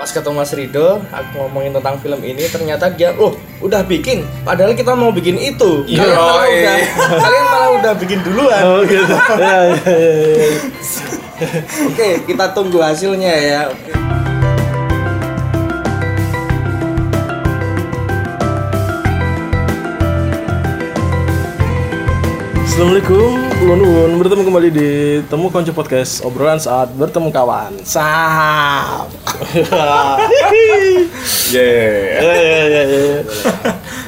pas ketemu Mas Rido aku ngomongin tentang film ini ternyata dia oh udah bikin padahal kita mau bikin itu Iya, kalian malah iya. udah kalian malah udah bikin duluan Oh gitu. ya, ya, ya, ya. oke kita tunggu hasilnya ya Oke. Assalamualaikum, ulun bertemu kembali di Temu Konco Podcast obrolan saat bertemu kawan. Ya.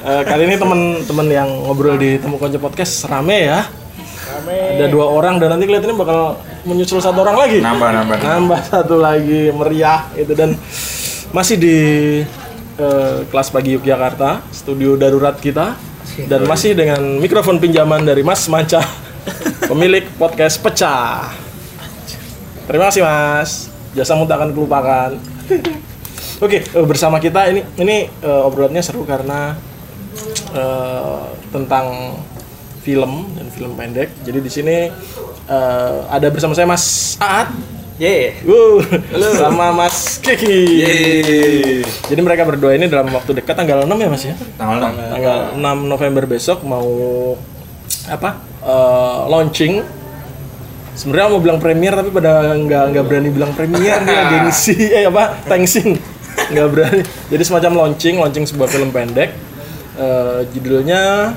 Eh, kali ini teman-teman yang ngobrol di Temu Konco Podcast rame ya. Rame. Ada dua orang dan nanti kelihatannya bakal menyusul satu orang lagi. Nambah nambah. Nambah satu lagi meriah itu dan masih di eh, kelas pagi Yogyakarta, studio darurat kita dan masih dengan mikrofon pinjaman dari Mas Manca, pemilik podcast Pecah. Terima kasih Mas, jasamu tak akan kelupakan. Oke, eh, bersama kita ini ini eh, obrolannya seru karena eh, tentang film dan film pendek. Jadi di sini eh, ada bersama saya Mas Aat, Ye. Wuh, sama Mas Kiki. Yeay. Jadi mereka berdua ini dalam waktu dekat tanggal 6 ya Mas ya? Tanggal enam. Tanggal 6 November besok mau apa? eh, launching. Sebenarnya mau bilang premier tapi pada nggak nggak berani bilang premier dia gengsi eh apa? Thanksin. Nggak berani. Jadi semacam launching, launching sebuah film pendek. Eh, judulnya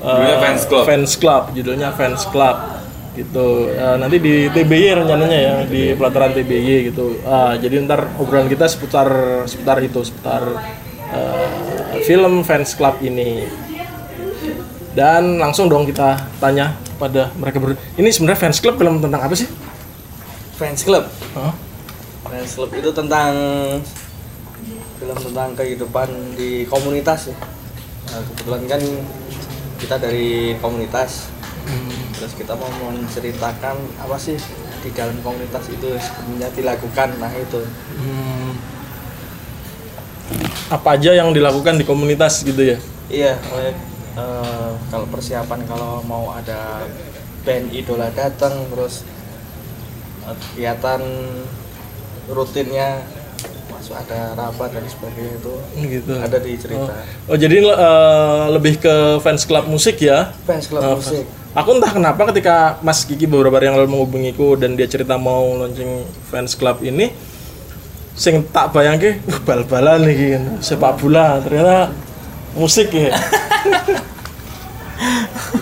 Judulnya Fans Club. Fans Club, judulnya Fans Club gitu. Eh, nanti di TBY rencananya ya di pelataran TBY gitu. Ah, jadi ntar obrolan kita seputar seputar itu, seputar eh, film Fans Club ini. Dan langsung dong kita tanya pada mereka berdua. Ini sebenarnya Fans Club film tentang apa sih? fans club Hah? fans club itu tentang film tentang kehidupan di komunitas ya Nah, kebetulan kan kita dari komunitas terus kita mau menceritakan apa sih di dalam komunitas itu sebenarnya dilakukan nah itu Hmm. Apa aja yang dilakukan di komunitas gitu ya? iya eh, kalau persiapan kalau mau ada band idola datang terus eh, kegiatan rutinnya masuk ada rapat dan sebagainya itu Gitu. ada di cerita Oh jadi eh, lebih ke fans club musik ya? fans club Oh, musik Aku entah kenapa ketika Mas Kiki beberapa hari yang lalu menghubungiku dan dia cerita mau launching fans club ini sing tak bayangke uh, bal-balan nih sepak bola ternyata musik ya.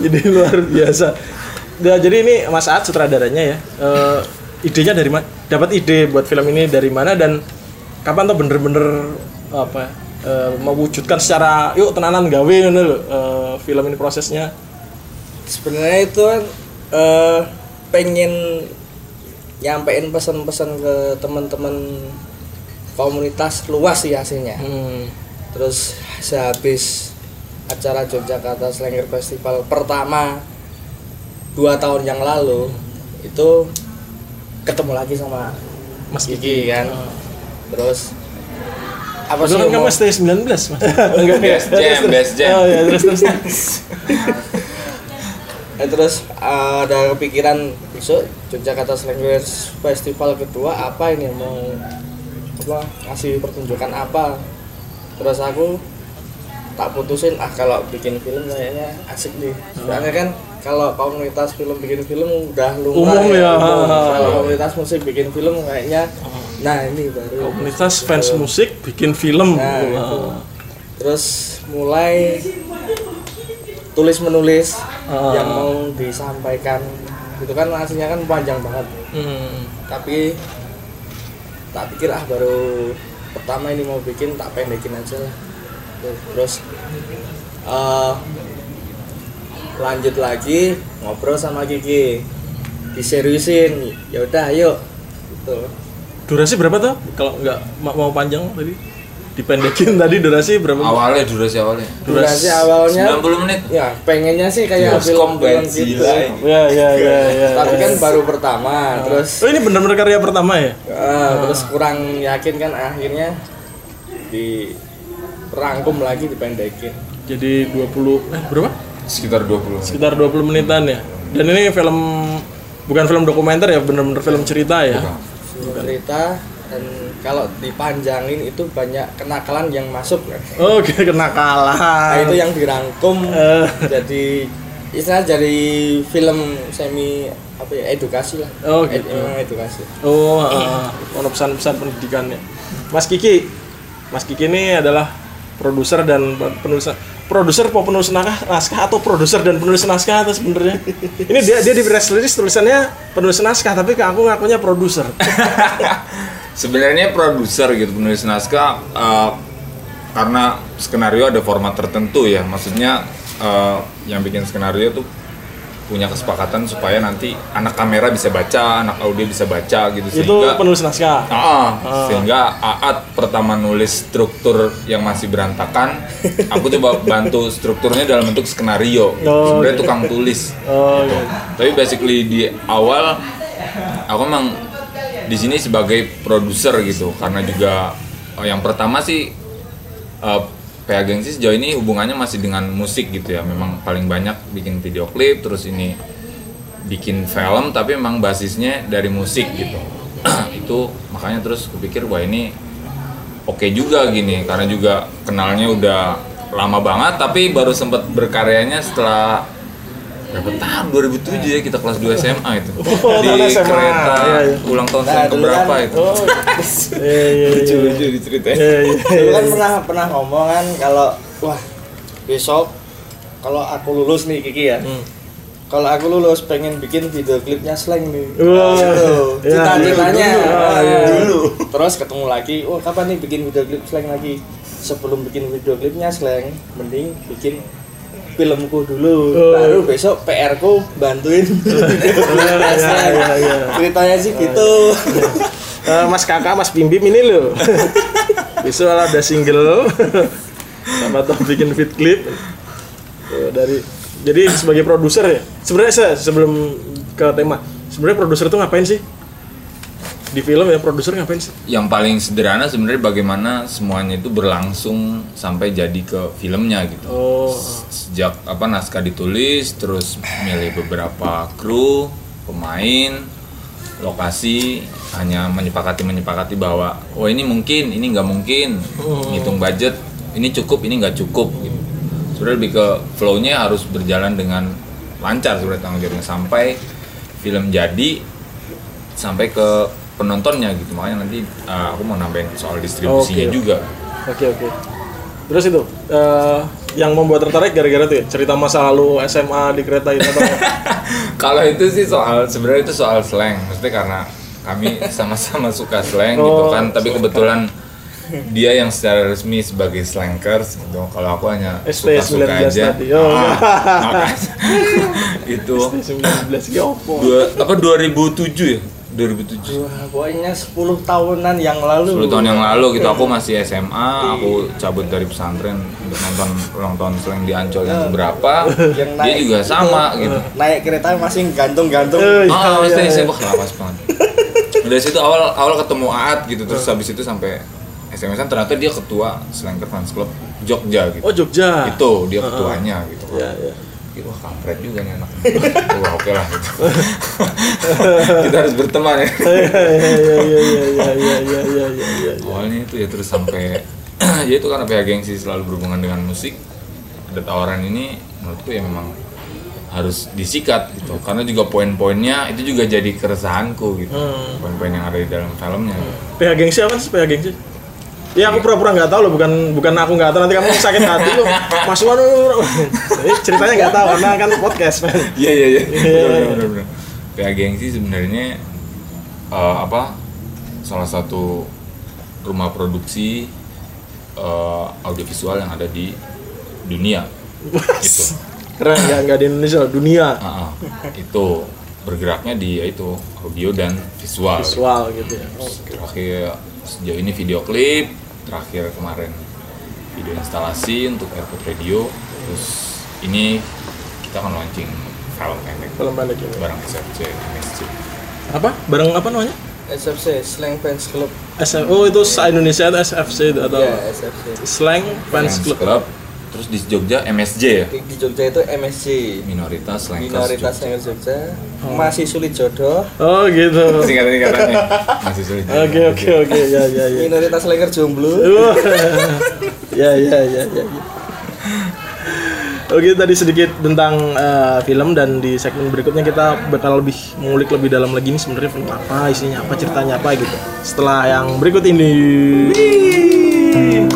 Jadi luar biasa. Nah, jadi ini Mas Aat sutradaranya ya. Eh, idenya dari mana dapat ide buat film ini dari mana dan kapan tuh bener-bener apa eh, mewujudkan secara yuk tenanan gawe lho eh, film ini prosesnya? Sebenarnya itu kan eh, pengen nyampein pesan-pesan ke teman-teman komunitas luas sih hasilnya. Hmm. Terus sehabis acara Yogyakarta Slenger Festival pertama dua tahun yang lalu itu ketemu lagi sama Mas Kiki kan? Terus apa Padahal kan kamu ST 19 mas. Enggak Best jam, best jam. Oh ya terus terus. Eh, terus uh, ada kepikiran besok Yogyakarta Slenger Festival kedua apa ini? Mau apa ngasih pertunjukan apa terus aku tak putusin ah kalau bikin film kayaknya asik nih soalnya kan kalau komunitas film bikin film udah lumrah Umum ya. umum. kalau komunitas musik bikin film kayaknya nah ini baru Komunitas fans musik bikin film Nah. Wah. terus mulai tulis menulis Ah. yang mau disampaikan itu kan aslinya kan panjang banget Hmm. tapi tak pikir ah baru pertama ini mau bikin tak pendekin aja lah. Terus eh, lanjut lagi ngobrol sama Kiki. Diseriusin ya udah ayo. Gitu. Durasi berapa tuh? Kalau nggak ma- mau panjang tadi dipendekin tadi durasi berapa? Awalnya durasi awalnya. durasi awalnya 90 menit. ya pengennya sih kayak film-film bensin. gitu Ya ya ya ya. tapi kan baru pertama terus Oh ini benar-benar karya pertama ya? ah, terus kurang yakin kan akhirnya di rangkum lagi dipendekin Jadi 20 eh berapa? Sekitar 20 menit. Sekitar 20 menitan ya. Dan ini film bukan film dokumenter ya, benar-benar film cerita ya. cerita dan kalau dipanjangin itu banyak kenakalan yang masuk Oke, kena kalah. nah itu yang dirangkum Eh. jadi istilah dari film semi apa ya edukasi lah Oh, Ed- gitu. emang edukasi Oh, uh, ono pesan-pesan pendidikannya. Mas Kiki, Mas Kiki ini adalah produser dan penulis produser apa penulis naskah, naskah atau produser dan penulis naskah atau sebenarnya? Ini dia dia di press release tulisannya penulis naskah tapi ke aku ngakunya produser. Sebenarnya produser gitu penulis naskah eh, karena skenario ada format tertentu ya. Maksudnya eh, yang bikin skenario tuh punya kesepakatan supaya nanti anak kamera bisa baca, anak audio bisa baca gitu Itu sehingga penulis naskah. Ah, sehingga Aat pertama nulis struktur yang masih berantakan, aku coba bantu strukturnya dalam bentuk skenario. Oh, Sebenarnya gitu. tukang tulis. Oh, iya. Tapi basically di awal aku emang di sini sebagai produser gitu karena juga oh, yang pertama sih eh, PH Gengsi sejauh ini hubungannya masih dengan musik gitu ya. Memang paling banyak bikin video klip terus ini bikin film tapi emang basisnya dari musik gitu. Itu makanya terus kupikir wah ini oke juga gini karena juga kenalnya udah lama banget tapi baru sempat berkaryanya setelah berapa tahun 2007 ya kita kelas 2 SMA itu Oh, di SMA. kereta Iya, iya. ulang tahun Nah, kan- itu Oh. Iya, iya, iya. lucu diceritain Iya, iya, dulu kan pernah pernah ngomong kan kalau wah besok kalau aku lulus nih Kiki ya Hmm. kalau aku lulus pengen bikin video klipnya slang nih Wah. Gitu. Ya, cita-citanya dulu. Ah, Ah, iya. dulu terus ketemu lagi oh kapan nih bikin video klip slang lagi sebelum bikin video klipnya slang mending bikin filmku dulu Oh. baru besok PR ku bantuin iya, iya, iya. ceritanya sih gitu Eh, Mas Kakak, Mas Bim Bim ini loh. Besok ada single. Sama tahu bikin video klip. Eh, dari jadi sebagai produser ya. Sebenarnya saya sebelum ke tema, sebenarnya produser tuh ngapain sih? Di film ya produser ngapain sih? yang paling sederhana sebenarnya bagaimana semuanya itu berlangsung sampai jadi ke filmnya gitu. Oh, sejak apa naskah ditulis terus milih beberapa kru pemain lokasi hanya menyepakati menyepakati bahwa oh ini mungkin ini nggak mungkin ngitung budget ini cukup ini nggak cukup gitu. Sebenarnya lebih ke flow-nya harus berjalan dengan lancar sebenarnya tanggung jawabnya sampai film jadi sampai ke penontonnya gitu makanya nanti uh, aku mau nambahin soal distribusinya Oke. juga oke oke. Terus itu eh, yang membuat tertarik gara-gara tuh ya, cerita masa lalu SMA di kereta itu atau Kalau itu sih soal sebenarnya itu soal slang, maksudnya karena kami sama-sama suka slang gitu Oh, kan, tapi kebetulan dia yang secara resmi sebagai slankers gitu. Kalau aku hanya ST suka-suka 19 aja. tadi. Oh. Ah, itu 19 ya apa 2007 ya? 2007. Wah, pokoknya 10 tahunan yang lalu 10 tahun yang lalu gitu aku masih SMA, aku cabut dari pesantren untuk nonton ulang tahun slang di Ancol yang keberapa. Yang Dia juga sama gitu. naik kereta masih gantung-gantung Eh, iya, Ah, iya, iya. saya wah lapas banget. Dari situ awal awal ketemu Aat gitu terus habis itu sampai SMS-an ternyata dia ketua Slanker Fans Club Jogja gitu. Oh Jogja. Itu dia ketuanya gitu. Iya, iya ya, wah kampret juga nih anak. Wah oke lah gitu. Kita harus berteman ya. Awalnya itu ya terus sampai ya itu karena pihak gengsi selalu berhubungan dengan musik. Ada tawaran ini menurutku ya memang harus disikat gitu. Karena juga poin-poinnya itu juga jadi keresahanku gitu. Hmm. poin-poin yang ada di dalam filmnya. PH gengsi apa sih? Pihak gengsi Ya aku pura-pura nggak tahu loh, bukan bukan aku nggak tahu nanti kamu sakit hati loh. Mas Wan, ceritanya nggak tahu karena kan podcast. Iya iya iya. Iya, iya. Benar. PH Gengsi sebenarnya eh, apa salah satu rumah produksi eh, audiovisual yang ada di dunia. itu. Keren nggak nggak di Indonesia dunia Ah, ah. itu bergeraknya di ya itu audio dan visual. visual gitu ya. Terakhir sejauh ini video klip, terakhir kemarin video instalasi untuk Airport Radio. Terus ini kita akan launching film pendek Film pendek ini. barang SFC MSC. Apa? Bareng apa namanya? SFC Slang Fans Club SF, oh itu se Indonesia itu SFC itu atau ya SFC Slang Fans Club. Terus di Jogja MSJ ya di, Jogja itu MSC minoritas Slankers minoritas Jogja. yang Jogja masih sulit jodoh Oh gitu. singkat singkatannya masih sulit Oke oke oke ya ya ya. minoritas Slanger jomblo Wah. ya ya ya ya. ya. Oke tadi sedikit tentang eh, film dan di segmen berikutnya kita bakal lebih mengulik lebih dalam lagi ini sebenarnya film apa isinya apa ceritanya apa gitu setelah yang berikut ini. Halo,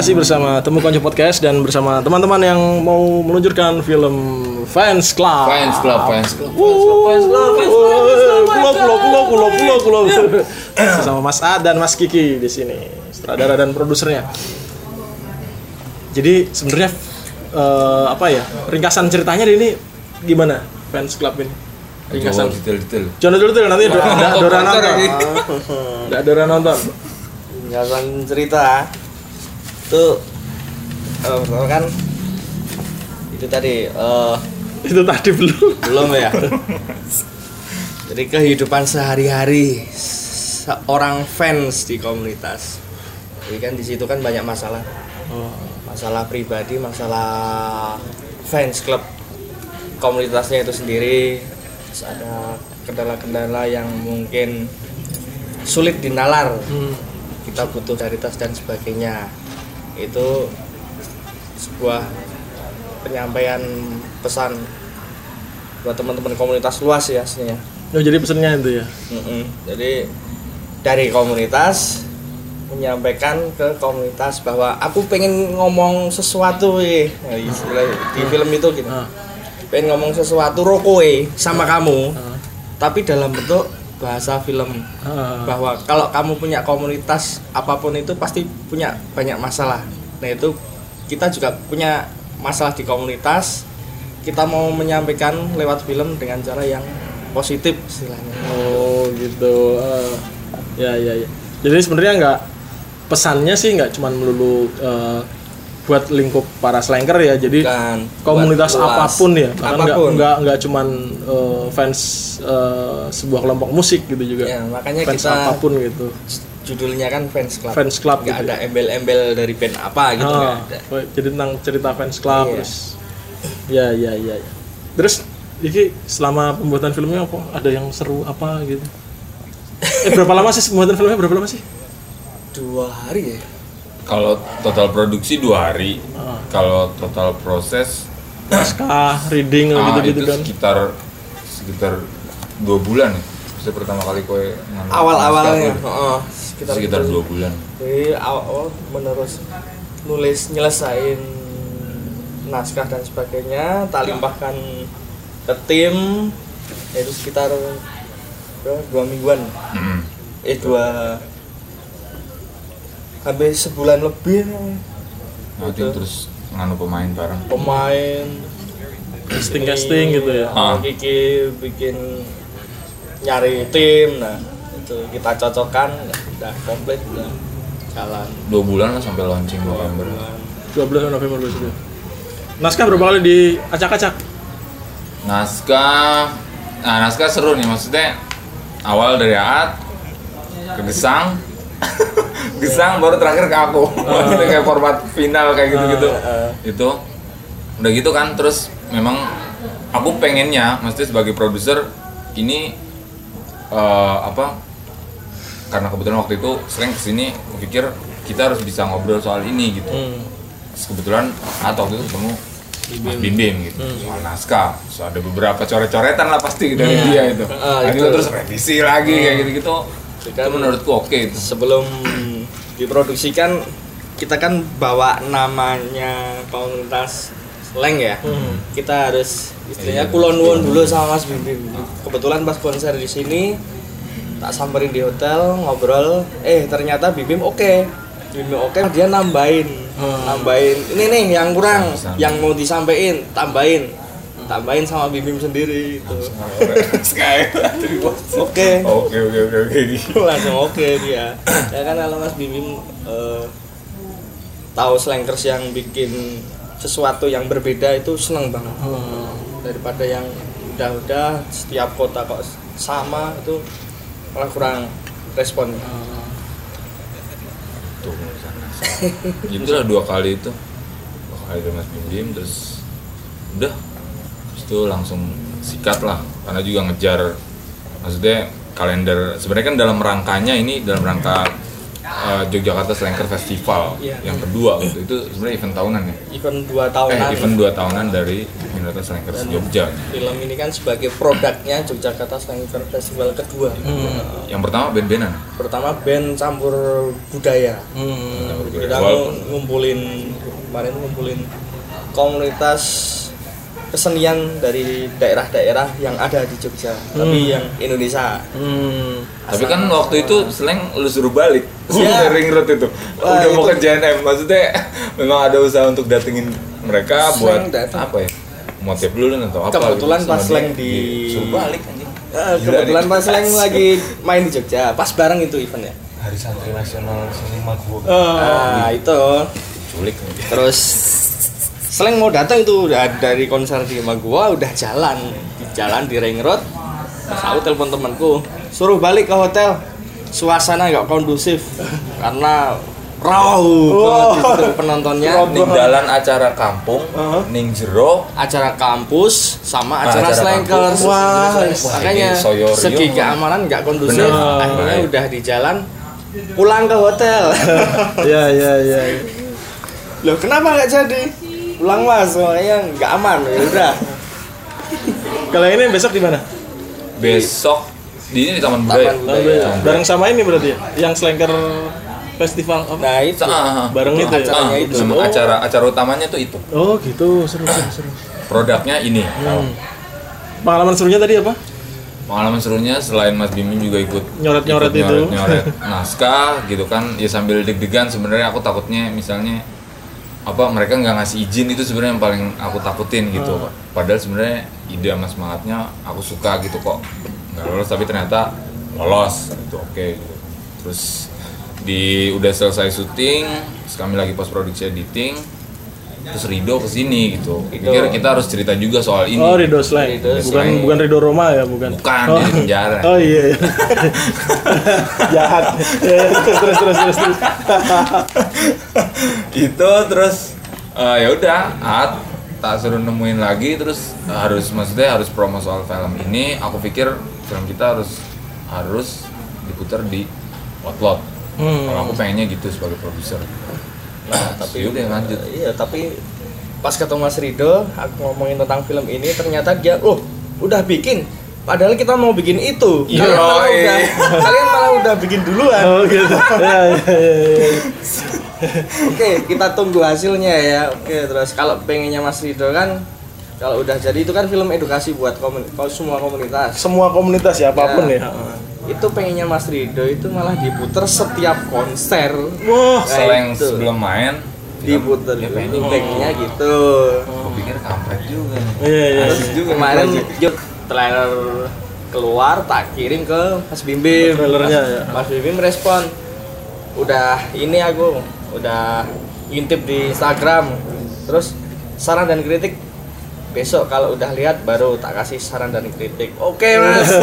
masih bersama Temu Konco Podcast dan bersama teman-teman yang mau meluncurkan film Fans Club. Fans Club Fans Club Fans Club, Pulau, pulau, pulau, pulau, pulau, pulau. Sama Mas A dan Mas Kiki di sini, sutradara dan produsernya. Jadi sebenarnya eh, apa ya? Ringkasan ceritanya ini gimana Fans Club ini? Ringkasan. Coba detail-detail Jangan dulu dulu nanti Wah, Dora nonton. Nggak Dora nonton. Ringkasan cerita itu eh, pertama kan? Itu tadi eh, Itu tadi belum. belum ya? Jadi kehidupan sehari-hari seorang fans di komunitas. Jadi kan di situ kan banyak masalah. Oh. masalah pribadi masalah fans club. Komunitasnya itu sendiri terus ada kendala-kendala yang mungkin sulit dinalar. Hmm. kita butuh solidaritas dan sebagainya itu sebuah penyampaian pesan buat teman-teman komunitas luas ya aslinya Oh, jadi pesennya itu ya. Mm-mm. jadi dari komunitas menyampaikan ke komunitas bahwa aku pengen ngomong sesuatu eh Nah, istilah di film itu gitu Ah. pengen ngomong sesuatu rokoe sama kamu Ah. tapi dalam bentuk bahasa film Ah. bahwa kalau kamu punya komunitas apa pun itu pasti punya banyak masalah. Nah itu kita juga punya masalah di komunitas. Kita mau menyampaikan lewat film dengan cara yang positif istilahnya. Oh gitu. Ah. ya ya ya. Jadi sebenarnya nggak pesannya sih nggak cuman melulu eh, buat lingkup para slanker ya. Jadi Bukan komunitas apa pun ya. Bahkan nggak nggak nggak cuman eh, fans eh, sebuah kelompok musik gitu juga. Ya, makanya fans kita apa pun gitu. judulnya kan fans club. Fans club Nggak gitu ada embel-embel dari band apa gitu nggak ada. oh, jadi tentang cerita fans club Iya. terus ya ya ya ya. terus ini selama pembuatan filmnya apa ada yang seru apa gitu eh berapa lama sih pembuatan filmnya berapa lama sih Dua hari ya. Kalau total produksi dua hari. Ah. kalau total proses naskah reading ah, gitu gitu itu kan? sekitar sekitar dua bulan. Ya saya pertama kali ngambil Awal-awalnya, naskah tuh. heeh, sekitar, sekitar dua bulan. Jadi awal awal menerus nulis nyelesain naskah dan sebagainya, tak limpahkan ke tim itu sekitar dua mingguan, Mm. eh dua hampir sebulan lebih. Nanti Gitu. terus nganu pemain bareng. Pemain. Casting casting gitu ya? Ah. Kiki bikin nyari tim, nah itu kita cocokkan, udah komplit, udah jalan. dua bulan lah sampai launching November. 12 November besok naskah berapa kali diacak-acak naskah nah naskah seru nih. Maksudnya awal dari Aat ke Gesang Gesang baru terakhir ke aku. Maksudnya kayak format final kayak gitu-gitu. Itu. Udah gitu kan terus memang aku pengennya maksudnya sebagai produser ini eh, apa karena kebetulan waktu itu sering ke sini pikir kita harus bisa ngobrol soal ini gitu. Hmm. Terus kebetulan atau waktu itu ketemu Mas Bim Bim. Gitu. Soal naskah so, ada beberapa coret-coretan lah pasti dari Iya. dia itu. Ah, Nanti itu. terus revisi lagi kayak gitu-gitu. Itu Kan- menurutku oke itu. sebelum diproduksikan kita kan bawa namanya komunitas slang ya. Hmm. kita harus istilahnya Iya, kulon nuwun kulon dulu sama Mas Bim Bim kebetulan pas konser di sini tak samperin di hotel ngobrol eh ternyata Bim Bim oke. Bim Bim oke dia nambahin. Tambahin ini nih yang kurang Pesan-pesan. yang mau disampaikan tambahin tambahin sama bibim sendiri itu oke. Oke. Oke oke oke langsung oke dia. Ya kan kalau mas bibim eh, tahu slankers yang bikin sesuatu yang berbeda itu seneng banget. Daripada yang udah-udah setiap kota kok sama itu malah kurang responnya. Tuh sana itulah dua kali itu. Dua kali dari Mas Bim Bim terus udah itu langsung sikat lah karena juga ngejar maksudnya kalender. Sebenarnya kan dalam rangkanya ini dalam rangka uh, Yogyakarta Slanker Festival Iya. yang kedua gitu itu sebenarnya event tahunan ya? Event dua eh tahunan event dua tahunan dari Yogyakarta Slankers Jogja. film ini kan sebagai produknya Yogyakarta Slanker Festival kedua. Yang pertama band-bandan? pertama band campur budaya. Hmm. kita ngumpulin kemarin ngumpulin komunitas kesenian dari daerah-daerah yang ada di Jogja tapi yang Indonesia. Hmm. Tapi kan waktu itu Slang lu suruh balik. Iya. Ring road itu. Wah, Udah mau itu- ke JNM Maksudnya memang ada usaha untuk datengin mereka Slang buat datang. apa ya? Motif dulu atau apa Kebetulan gitu pas sama Slang dia. di- Suruh balik anjing. Gila kebetulan pas Leng lagi main di Jogja pas bareng itu eventnya Hari Santri Nasional Seniman gua. nah itu. Culik. Terus Seleng mau datang itu udah dari konser di rumah gua udah jalan. Di jalan di ring road. Terus aku telepon temanku suruh balik ke hotel. Suasana nggak kondusif. Karena raw banget itu penontonnya Ning dalan acara kampung Ning jero acara kampus sama Ah, acara, acara slankers kampus. wah makanya segi keamanan nggak kondusif. Bener. akhirnya Baik. udah di jalan pulang ke hotel. Ya ya. ya. loh kenapa nggak jadi pulang mas makanya nggak aman ya udah Kalau ini besok di mana? Besok di ini di Taman Budaya Taman Budaya. Taman Bareng sama ini berarti ya? Yang Slanker Festival apa? nah itu Ah, Bareng itu ya? acaranya ah, itu. sama Oh. acara acara utamanya tuh itu Oh gitu, seru seru seru. produknya ini Hmm. Pengalaman serunya tadi apa? pengalaman serunya selain Mas Bimbing juga ikut Nyoret-nyoret ikut itu. nyoret-nyoret naskah gitu kan ya sambil deg-degan sebenarnya aku takutnya misalnya apa mereka nggak ngasih izin itu sebenarnya yang paling aku takutin gitu Hmm. padahal sebenarnya ide sama semangatnya aku suka gitu kok nggak lolos tapi ternyata lolos itu oke gitu. terus di udah selesai syuting terus kami lagi post produksi editing terus Rido ke sini gitu pikir kita harus cerita juga soal ini Oh Rido Slang. Rido Bukan bukan Rido Roma ya, bukan. Bukan, oh. dia di penjara. Oh iya. iya. Jahat. Ya, terus terus terus terus. terus. itu terus eh, ya udah At tak suruh nemuin lagi terus harus maksudnya harus promo soal film ini aku pikir film kita harus harus diputar di Outlot Hmm. kalau aku pengennya gitu sebagai produser nah tapi udah lanjut iya tapi pas ketemu Mas Rido aku ngomongin tentang film ini ternyata dia oh udah bikin padahal kita mau bikin itu Iya, kalian malah iya. udah kalian malah udah bikin duluan Oh gitu. Ya ya ya. ya. Oke, kita tunggu hasilnya ya. Oke, terus kalau pengennya Mas Rido kan kalau udah jadi itu kan film edukasi buat komun kalau semua komunitas. Semua komunitas ya apa pun ya. Itu pengennya Mas Rido itu malah diputer setiap konser. Wah. selain itu. sebelum main Diputer. pengennya Itu pengennya gitu. aku pikir kampret juga Iya iya. Terus juga kemarin yuk trailer keluar tak kirim ke Mas Bim Bim. Trailernya, Mas, ya. Mas Bim Bim respon. Udah ini aku udah intip di Instagram. Terus saran dan kritik besok kalau udah lihat baru tak kasih saran dan kritik. Oke, Mas.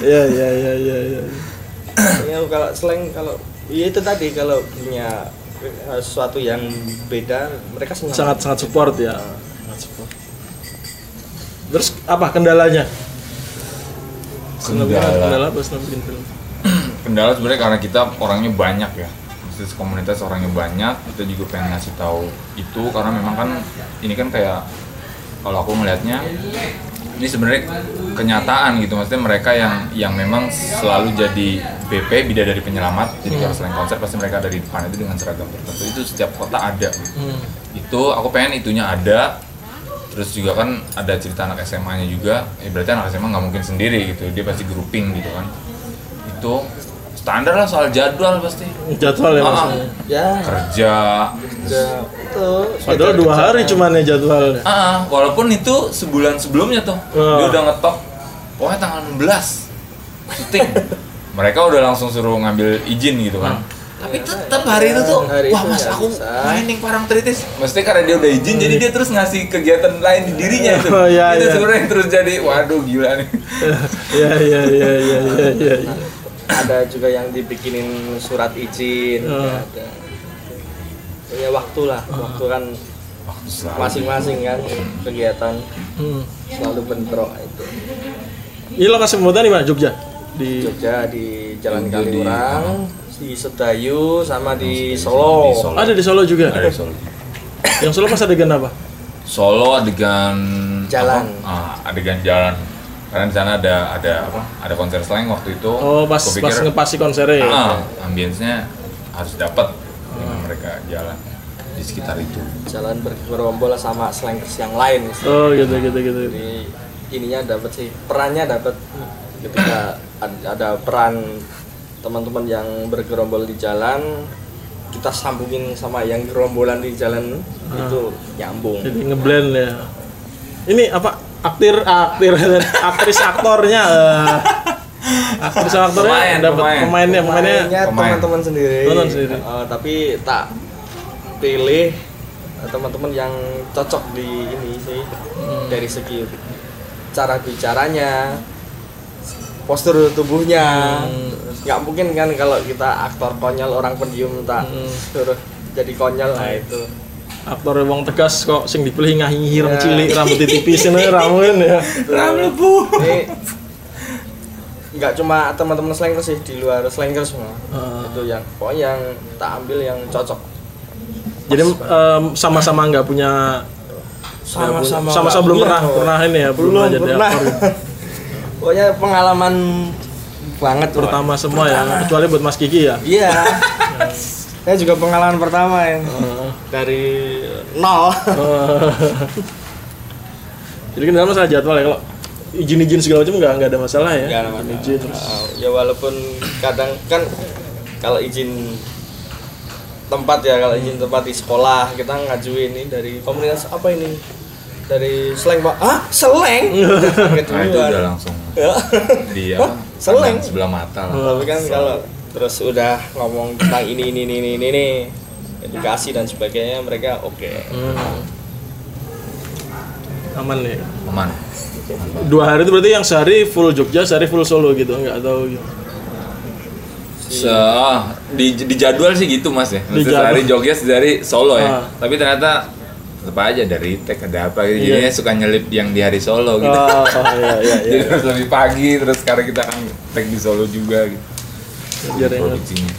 Iya iya iya iya iya. ya kalau selain kalau ya itu tadi kalau punya sesuatu yang beda mereka senang. Sangat sangat support ya. Sangat support. Terus apa kendalanya? Kendala, Kendala. bikin film. kendala sebenarnya karena kita orangnya banyak ya Maksudnya komunitas orangnya banyak kita juga pengen ngasih tahu itu karena memang kan ini kan kayak kalau aku melihatnya ini sebenarnya kenyataan gitu maksudnya mereka yang yang memang selalu jadi BP bidadari penyelamat jadi kalau selain konser pasti mereka ada di depan itu dengan seragam tertentu. Itu setiap kota ada. Gitu. itu aku pengen itunya ada. Terus juga kan ada cerita anak SMA nya juga. Ya berarti anak SMA nggak mungkin sendiri gitu. Dia pasti grouping gitu kan. Itu standar lah soal jadwal pasti. Jadwal ya Ah, maksudnya. ya. Kerja. Kerja. Itu Padahal dua hari cuman ya jadwalnya. Ah, walaupun itu sebulan sebelumnya tuh. Ah. dia udah ngetok. Pokoknya tanggal 16 syuting. Mereka udah langsung suruh ngambil izin gitu kan. Tapi tetap hari itu tuh Hari wah itu mas aku main ning Parangtritis mesti karena dia udah izin jadi dia terus ngasih kegiatan lain di dirinya itu. Oh, iya, itu iya. sebenarnya yang terus jadi waduh gila nih. Iya iya iya iya iya iya. iya. Ada juga yang dibikinin surat izin Ah. ada punya waktu lah waktu kan Waktu selalu. masing-masing kan kegiatan Hmm. selalu bentrok itu Ini lokasi pembuatan di mana? Jogja. Di Jogja di Jalan Kaliurang di Sedayu sama di Solo. Di Solo. ada di Solo juga. Ada di Solo. Yang Solo pas adegan apa? Solo adegan Jalan. apa? Ah, adegan jalan karena di sana ada ada apa ada konser slang waktu itu Oh pas Gua pas pikir, ngepasi konsernya ya. ah, ambience-nya harus dapat dengan mereka jalan di sekitar itu Jalan bergerombol sama slankers yang lain. sih. Oh gitu gitu gitu. Jadi ininya dapat sih perannya dapat ketika ad- ada peran teman-teman yang bergerombol di jalan kita sambungin sama yang gerombolan di jalan itu nyambung. Jadi ngeblend ya. Ini apa? Aktir aktir aktris aktornya eh, aktris aktornya Pemain, dapat pemain. pemainnya pemainnya Pemainnya pemain. teman-teman sendiri. Teman sendiri. Eh, tapi tak pilih eh, teman-teman yang cocok di ini sih Hmm. dari segi cara bicaranya, postur tubuhnya. Hmm. Nggak mungkin kan kalau kita aktor konyol orang pendiam tak Hmm. suruh jadi konyol nah itu. Aktor wong tegas kok sing dipilih ngahi hireng Ya. cilik rambut tipis ini ramuin ya. Ini nggak cuma teman-teman slankers sih di luar slankers semua. Ah. Itu yang pokoknya yang tak ambil yang cocok. Jadi sama-sama nggak punya Sama-sama sama-sama nggak belum pernah pernah ini ya belum, belum jadi pernah aktor. ya. pokoknya pengalaman banget. Pertama semua ya, kecuali buat Mas Kiki ya. iya saya juga pengalaman pertama ya Heeh. dari nol Jadi kan dalam masalah jadwal ya kalau izin-izin segala macam nggak nggak ada masalah ya. Nggak ada masalah. Izin terus. Uh, ya walaupun kadang kan kalau izin tempat ya kalau izin tempat di sekolah kita ngajuin ini dari komunitas apa ini dari slang pak ah slang Kaget nah itu duluan. udah langsung Ya. di apa Seleng. sebelah mata lah tapi kan kalau terus udah ngomong tentang ini ini ini ini ini, ini edukasi dan sebagainya mereka oke Hmm. Aman ya. aman Dua hari itu berarti yang sehari full Jogja, sehari full Solo gitu, nggak tahu gitu. Se ah, di, di jadwal sih gitu mas ya Maksudnya sehari Jogja sehari Solo ya Ah. tapi ternyata tetap aja dari tag ada apa gitu Iya. jadinya suka nyelip yang di hari Solo gitu Oh, oh iya iya iya. jadi harus lebih pagi terus sekarang kita kan tag di Solo juga gitu Biar produksinya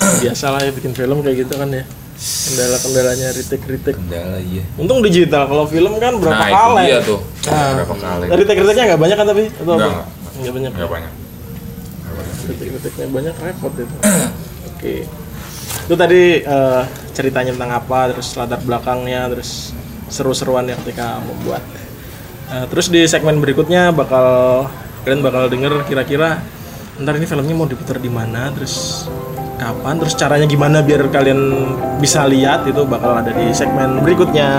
biasa lah ya bikin film kayak gitu kan ya. Kendala-kendalanya retake-retake. kendala iya Untung digital, kalau film kan berapa nah kali? dia tuh berapa kali Dari retake-retake nggak banyak kan tapi? Atau Nggak, apa? Nggak banyak. nggak banyak Retake-retake banyak repot itu. Oke. Itu tadi eh, ceritanya tentang apa, terus latar belakangnya, terus seru-seruannya ketika membuat. Nah, terus di segmen berikutnya bakal kalian bakal denger kira-kira ntar ini filmnya mau diputar di mana, terus kapan, terus caranya gimana biar kalian bisa lihat itu bakal ada di segmen berikutnya.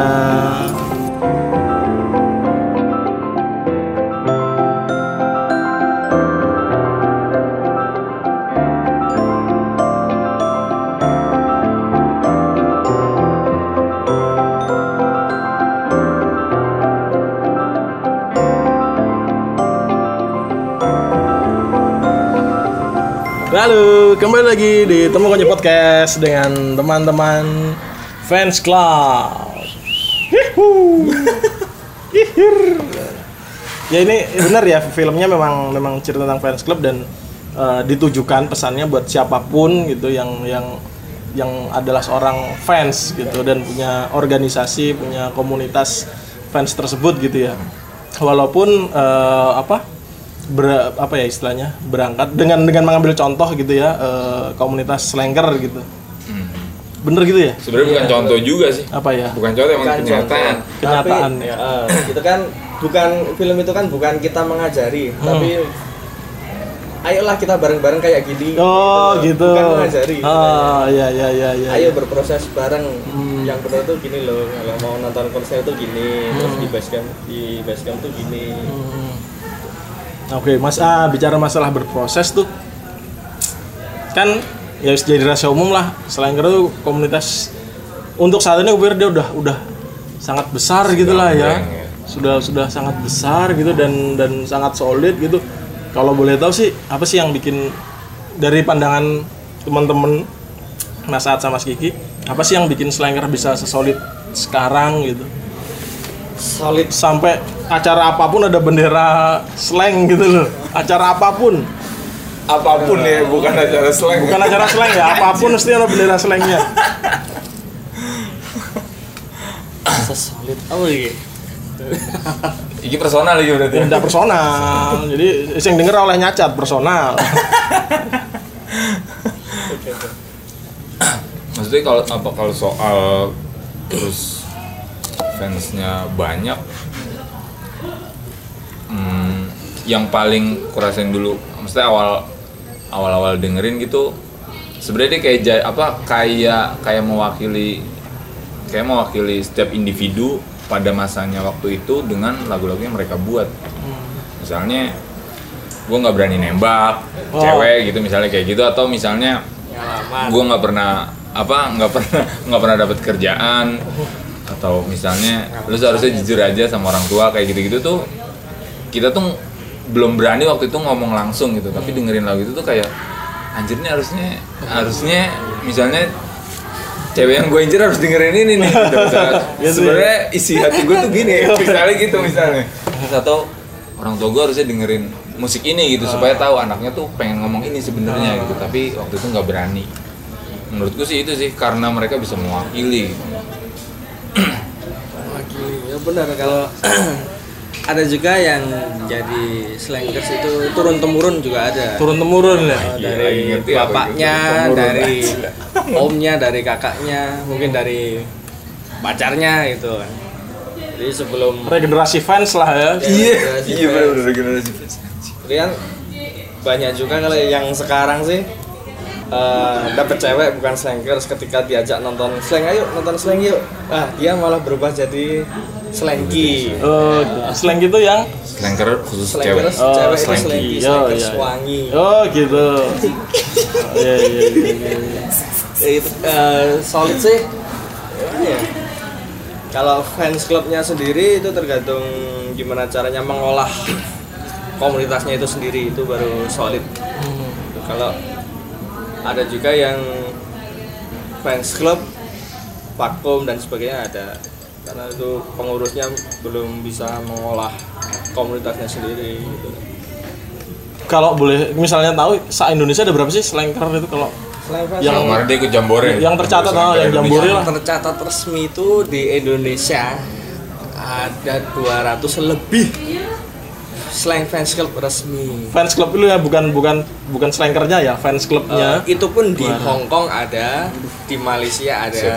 Kembali lagi di Temu Konyo Podcast dengan teman-teman fans club. Ya ini benar ya filmnya memang memang cerita tentang fans club dan eh, ditujukan pesannya buat siapa pun gitu yang yang yang adalah seorang fans gitu dan punya organisasi punya komunitas fans tersebut gitu ya. Walaupun eh, apa ber, apa ya istilahnya berangkat dengan dengan mengambil contoh gitu ya eh, komunitas slanker gitu bener gitu ya sebenarnya bukan contoh juga sih apa ya bukan contoh emang Bukan kenyataan contoh. Kenyataan, Tapi, ya. eh, itu kan bukan film itu kan bukan kita mengajari Hmm. tapi ayolah kita bareng-bareng kayak gini Oh gitu. bukan mengajari Ah iya iya iya iya. ayo berproses bareng Hmm. yang benar tuh gini loh kalau mau nonton konser tuh gini terus di basecamp di basecamp tuh gini Hmm. Oke, Mas ah bicara masalah berproses tuh kan ya jadi rahasia umum lah. Selain itu komunitas untuk saat ini gue pikir dia udah udah sangat besar gitu lah ya. ya. Sudah sudah sangat besar gitu dan dan sangat solid gitu. Kalau boleh tahu sih apa sih yang bikin dari pandangan teman-teman Mas Saad sama Mas Kiki, apa sih yang bikin Slanger bisa sesolid sekarang gitu? solid sampai acara apa pun ada bendera slang gitu loh. Acara apa pun. Apa pun ya bukan acara slang. Bukan acara slang ya apa pun mesti ada bendera slangnya. Sesolid apa ya ini personal lagi berarti ya, tidak personal. Jadi yang denger oleh nyacat personal. Maksudnya kalau apa kalau soal terus fansnya banyak hmm, yang paling kurasain dulu maksudnya awal awal awal dengerin gitu sebenarnya dia kayak apa kayak kayak mewakili kayak mewakili setiap individu pada masanya waktu itu dengan lagu-lagu yang mereka buat. Misalnya gue nggak berani nembak Oh. cewek gitu misalnya kayak gitu atau misalnya gue nggak pernah apa nggak pernah nggak pernah dapat kerjaan atau misalnya lu seharusnya jujur aja sama orang tua kayak gitu-gitu tuh kita tuh belum berani waktu itu ngomong langsung gitu tapi dengerin lagu itu tuh kayak anjir nih harusnya harusnya misalnya cewek yang gue incer harus dengerin ini nih gitu. Gitu sebenarnya isi hati gue tuh gini misalnya gitu misalnya. Terus atau orang tua gue harusnya dengerin musik ini gitu supaya tahu anaknya tuh pengen ngomong ini sebenarnya gitu. Tapi waktu itu nggak berani. Menurutku sih itu sih karena mereka bisa mewakili. Gitu. Wakili, ya benar kalau ada juga yang jadi slangers itu turun temurun juga ada. Turun temurun ya Iya, lagi dari apa bapaknya dari omnya dari kakaknya mungkin dari pacarnya gitu kan. Jadi sebelum regenerasi fans lah ya. Iya. Iya fans. benar-benar generasi fans. Jadi kan banyak juga kalau yang sekarang sih eh dapet cewek bukan slangers ketika diajak nonton slang ayo nonton slang yuk. Ah dia malah berubah jadi slanky oh, slang gitu yang Slanker khusus cewek. slangers Oh, cewek itu slanky. slanky Oh, iya, wangi oh gitu. Oh, iya iya iya, iya, iya. itu eh, solid sih. Ya? Kalau fans clubnya sendiri itu tergantung gimana caranya mengolah komunitasnya itu sendiri. Itu baru solid. Kalau ada juga yang fans club vakum dan sebagainya ada karena itu pengurusnya belum bisa mengolah komunitasnya sendiri gitu. kalau boleh misalnya tahu sa Indonesia ada berapa sih slanker itu kalau Yang- kemarin dia ikut jambore Yang tercatat, oh, yang jambore yang lah. tercatat resmi itu di Indonesia ada 200 lebih slang fans club resmi. fans club itu ya bukan bukan bukan slankernya ya fans clubnya Eh, itu pun di. Hong Kong ada, di Malaysia ada.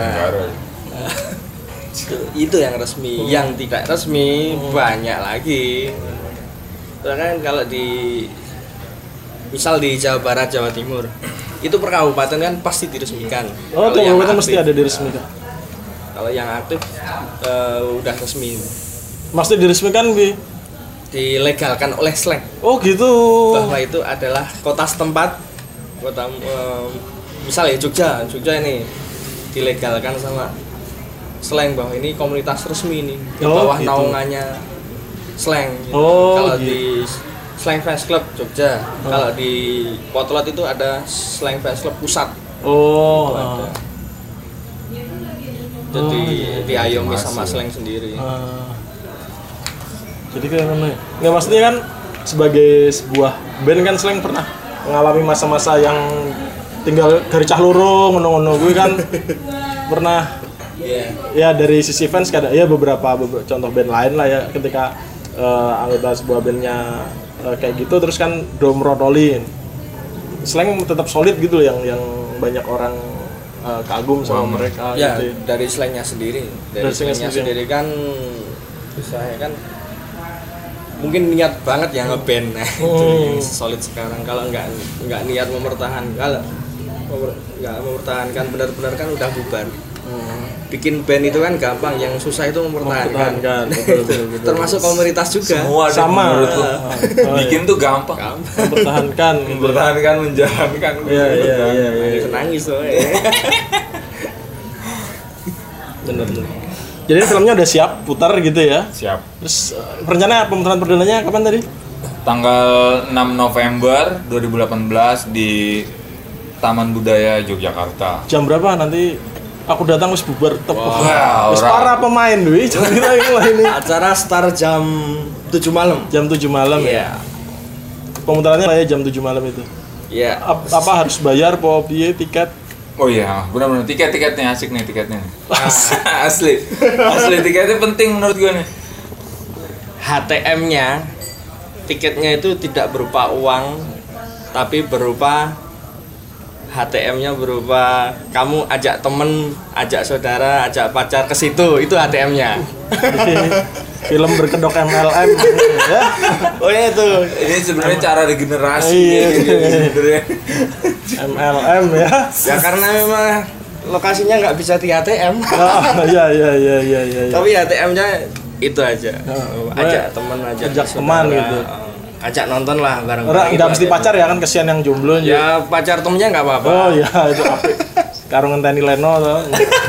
Itu, yang resmi. Yang tidak resmi banyak lagi. Bahkan kalau di misal di Jawa Barat, Jawa Timur, itu per kabupaten kan pasti diresmikan. oh Kalau yang kabupaten mesti aktif- ada diresmikan Kalau yang aktif eh, udah resmi, mesti diresmikan bi dilegalkan oleh slang oh gitu bahwa itu adalah kota setempat, kota eh, misal ya Jogja, Jogja ini dilegalkan sama slang bahwa ini komunitas resmi nih di Oh, bawah gitu. naungannya slang. gitu. Oh, kalau gitu. di slang fans club Jogja, kalau di Potlot itu ada slang fans club pusat. oh Itu ada. Jadi Oh, iya, diayomi Masih. sama slang sendiri. Ah. Jadi kayak mana ya? nggak maksudnya kan sebagai sebuah band kan slang pernah mengalami masa-masa yang tinggal dari cah lurung ngono-ngono gue kan pernah Iya. ya dari sisi fans kada ya beberapa, beberapa contoh band lain lah ya ketika eh, anggota sebuah bandnya eh, kayak gitu terus kan dom rotolin slang tetap solid gitu loh yang yang banyak orang eh, kagum sama mereka ya gitu dari slangnya sendiri dari, Dari slangnya sendiri. sendiri kan misalnya kan mungkin niat banget ya ngeband nah, Hmm. yang solid sekarang kalau nggak nggak niat mempertahankan kalau nggak mempertahankan benar-benar kan udah bubar bikin band itu kan gampang yang susah itu mempertahankan, Mempertahankan, betul, betul, betul. termasuk komunitas juga semua Sama. menurutku Oh, iya. bikin tuh gampang gampang mempertahankan mempertahankan menjalankan Iya iya iya iya. nangis loh ya. Bener bener. Jadi filmnya udah siap putar gitu ya. siap Terus eh, rencana pemutaran perdananya kapan tadi? tanggal 6 November 2018 di Taman Budaya Yogyakarta Jam berapa nanti aku datang wis bubar tep. Wah, Wis para pemain duit yang lain ini. acara start jam 7 malam Jam 7 malam ya. iya Pemutarannya lah ya jam 7 malam itu. iya Ap- apa harus bayar po piye tiket? Oh iya, benar-benar tiket-tiketnya asik nih tiketnya. asli, asli tiketnya penting menurut gue nih. HTM-nya tiketnya itu tidak berupa uang tapi berupa HTM-nya berupa kamu ajak temen, ajak saudara, ajak pacar ke situ, itu HTM-nya. Film berkedok MLM ya. Oh ya itu. Ini sebenarnya cara regenerasi Iya. ya, gitu, sebenarnya. MLM ya. Ya karena memang lokasinya nggak bisa di HTM. Ah, iya iya iya iya iya. iya. Tapi HTM-nya itu aja. Oh, ajak temen, ajak, ajak teman gitu. Ajak nonton lah bareng. Orang nggak mesti pacar ya kan kesian yang jomblo ya. Ya pacar temennya nggak apa-apa. Oh iya itu apik. Karo ngenteni Leno to.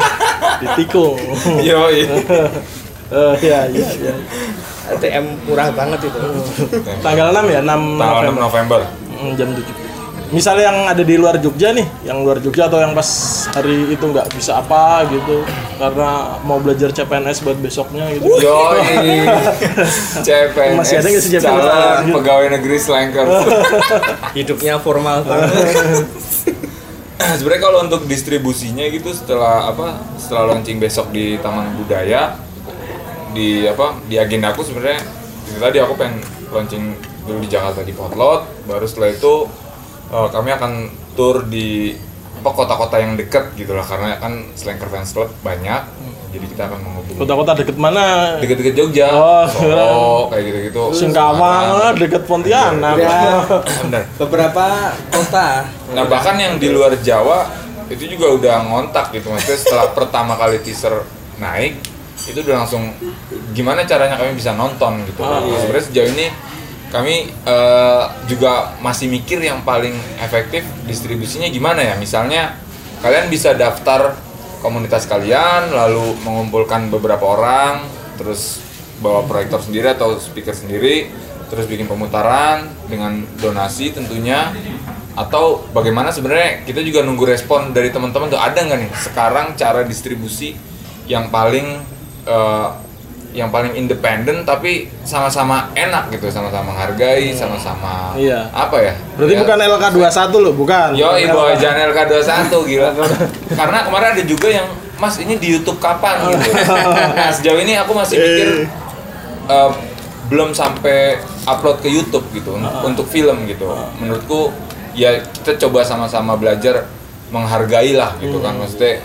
Ditikung. Yo, iya. Oh iya iya iya. HTM murah banget itu. Tanggal 6 ya, 6 Tanggal 6 November. November. Hmm, jam 7. Misalnya yang ada di luar Jogja nih, yang luar Jogja atau yang pas hari itu nggak bisa apa gitu karena mau belajar CPNS buat besoknya gitu. Yo, CPNS. Masih ada nggak sih CPNS? Calon pegawai negeri Slangker. Hidupnya formal banget. sebenarnya kalau untuk distribusinya gitu setelah apa setelah launching besok di Taman Budaya di apa di agenda aku sebenarnya tadi aku pengen launching dulu di Jakarta di Potlot baru setelah itu eh, kami akan tour di apa kota-kota yang dekat gitu lah karena kan Slanker Fans Club banyak jadi kita akan menghubungi Kota-kota deket mana? deket-deket Jogja Oh, Solo kayak gitu-gitu Singkawang, deket Pontianak. Ya, Bener. beberapa kota. Nah bahkan yang di luar Jawa itu juga udah ngontak gitu maksudnya setelah pertama kali teaser naik itu udah langsung gimana caranya kami bisa nonton gitu. Oh, Nah, iya. Sebenarnya sejauh ini kami eh, juga masih mikir yang paling efektif distribusinya gimana ya. Misalnya kalian bisa daftar komunitas kalian lalu mengumpulkan beberapa orang terus bawa proyektor sendiri atau speaker sendiri terus bikin pemutaran dengan donasi tentunya atau bagaimana sebenarnya kita juga nunggu respon dari teman-teman tuh ada nggak nih sekarang cara distribusi yang paling eh, yang paling independen tapi sama-sama enak gitu sama-sama menghargai sama-sama Iya. apa ya? Berarti Ya, bukan LK21 loh, bukan. Yo, ibu jangan LK21 gila. Karena kemarin ada juga yang Mas ini di YouTube kapan? Gitu. Nah, sejauh ini aku masih mikir eh, belum sampai upload ke YouTube gitu un- untuk film gitu. Menurutku ya kita coba sama-sama belajar menghargai lah gitu kan. Maksudnya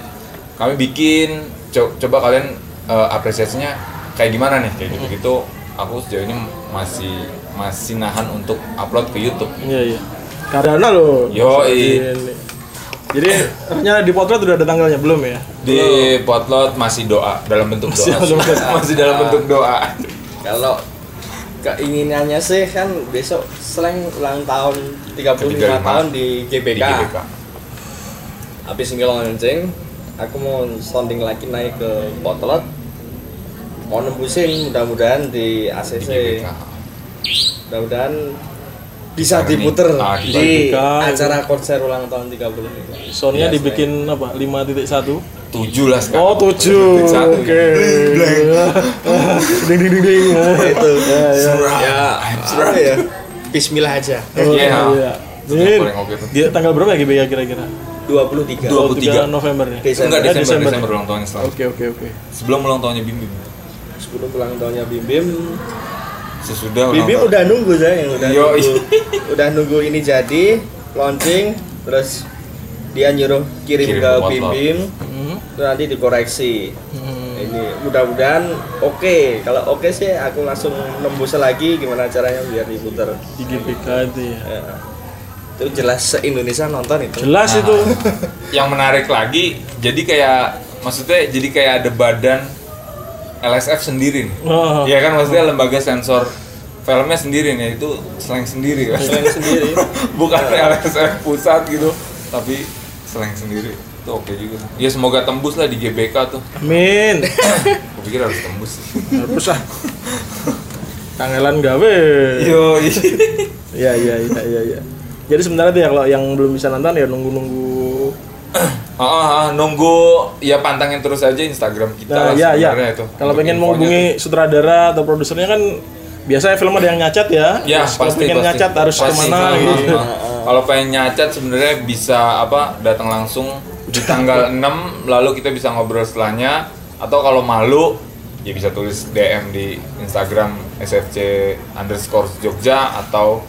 kami bikin co- coba kalian eh, apresiasinya kayak gimana nih kayak gitu-gitu aku sejauh ini masih masih nahan untuk upload ke YouTube Iya, iya. Karena. Yoi. Ini. Jadi rencana di potret udah ada tanggalnya belum ya? di potlot masih doa dalam bentuk Masih doa dalam bentuk- masih dalam bentuk doa Kalau keinginannya sih kan besok selain ulang tahun 35 35 tahun di di GBK. GBK Habis single launching, aku mau sounding lagi naik ke Potlot. Mau nembusin mudah-mudahan di di ACC. Mudah-mudahan bisa diputer Ah, di acara konser ulang tahun 30 ini. Soundnya Iya, dibikin apa? 5.1? tujuh lah sekarang Oh, 7. Satu. Oke. ding ding ding ding. Itu. Ya, ya. Ya, ya? Bismillah aja. Oh, Iya. iya. Dia tanggal berapa ya GBK kira-kira? 23. Dua- 23 23. November ya. Desember. enggak Desember, Desember. Desember ulang tahunnya selalu Oke oke oke. sebelum ulang tahunnya Bim Bim Sebelum ulang tahunnya Bim Bim, sesudah Bim Bim udah nunggu saya, udah Yo, nunggu, udah nunggu ini jadi launching, terus dia nyuruh kirim, Kirim ke Bim. Bim Hmm. terus nanti dikoreksi Hmm. ini mudah-mudahan oke kalau oke sih aku langsung nembus lagi gimana caranya biar diputer Di GBK itu ya. Ya. itu jelas se Indonesia nonton itu Jelas Nah. itu. yang menarik lagi jadi kayak maksudnya jadi kayak ada badan LSF sendiri nih Wah. ya kan maksudnya lembaga sensor filmnya sendiri nih itu slang sendiri kan selain sendiri bukan LSF pusat gitu tapi slang sendiri itu oke juga ya semoga tembus lah di GBK tuh Amin. gue pikir harus tembus Harus ah. Kangelan gawe. yo Iya iya iya iya iya. Jadi sebenarnya tuh ya kalau yang belum bisa nonton ya nunggu-nunggu. Ah, ah, ah, nunggu ya pantangin terus aja Instagram kita Nah, lah iya. sebenarnya itu. Kalau pengen menghubungi sutradara atau produsernya kan biasanya film ada yang nyacat ya. Ya, Terus kalau pasti, pengen pasti. nyacat harus Pasti, ke mana kalau- gitu. Kalau pengen nyacat sebenarnya bisa apa datang langsung di tanggal 6 lalu kita bisa ngobrol setelahnya atau kalau malu ya bisa tulis DM di Instagram SFC underscore Jogja atau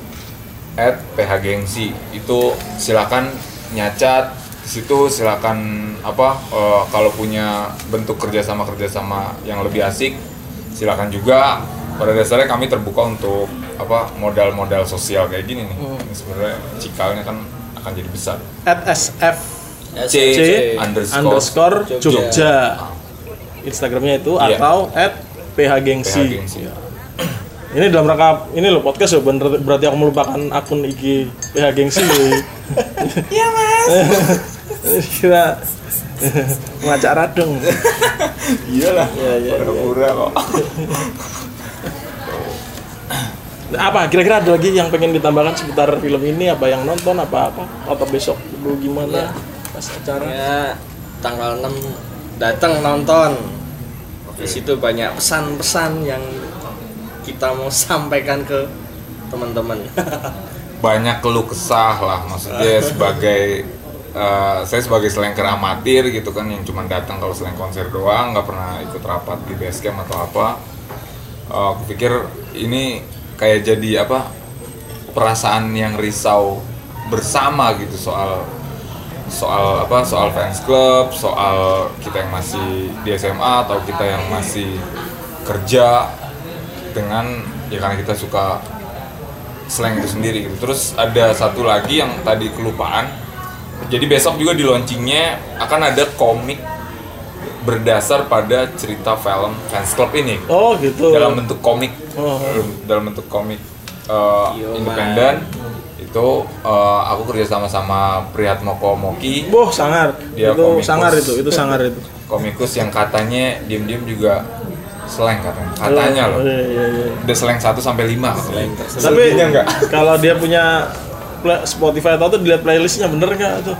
at phgengsi itu silakan nyacat di situ silakan apa eh, kalau punya bentuk kerjasama kerjasama yang lebih asik silakan juga pada dasarnya kami terbuka untuk apa modal-modal sosial kayak gini nih Ini sebenarnya cikalnya kan akan jadi besar At SF C, C underscore, underscore Jogja. Jogja. Instagramnya itu Iya. atau at phgengsi. phgengsi Ini dalam rangka ini loh podcast ya bener berarti aku melupakan akun IG PH Gengsi loh. Iya mas. Kira ngacak radung. iyalah Iya iya. pura-pura kok Apa kira-kira ada lagi yang pengen ditambahkan seputar film ini apa yang nonton apa apa atau besok dulu gimana pas acara? ya tanggal 6 datang nonton di situ banyak pesan-pesan yang kita mau sampaikan ke teman-teman. Banyak keluh kesah lah maksudnya sebagai eh, saya sebagai selengker amatir gitu kan yang cuma datang kalau selain konser doang nggak pernah ikut rapat di basecamp atau apa. Eh, aku pikir ini kayak jadi apa perasaan yang risau bersama gitu soal soal apa soal fans club soal kita yang masih di SMA atau kita yang masih kerja dengan ya karena kita suka slang itu sendiri gitu. Terus ada satu lagi yang tadi kelupaan. Jadi besok juga di launchingnya akan ada komik berdasar pada cerita film fans club ini Oh gitu. dalam bentuk komik Oh. dalam bentuk komik uh, independen itu uh, aku kerja sama sama Prihatmoko Moki Boh sangar. Dia itu komikus. sangar itu, itu sangar itu. komikus yang katanya diem-diem juga slang katanya. Katanya loh. Iya iya iya. udah slang 1 sampai 5 katanya. Tapi enggak kalau dia punya play- Spotify atau tuh dilihat playlistnya bener nggak tuh?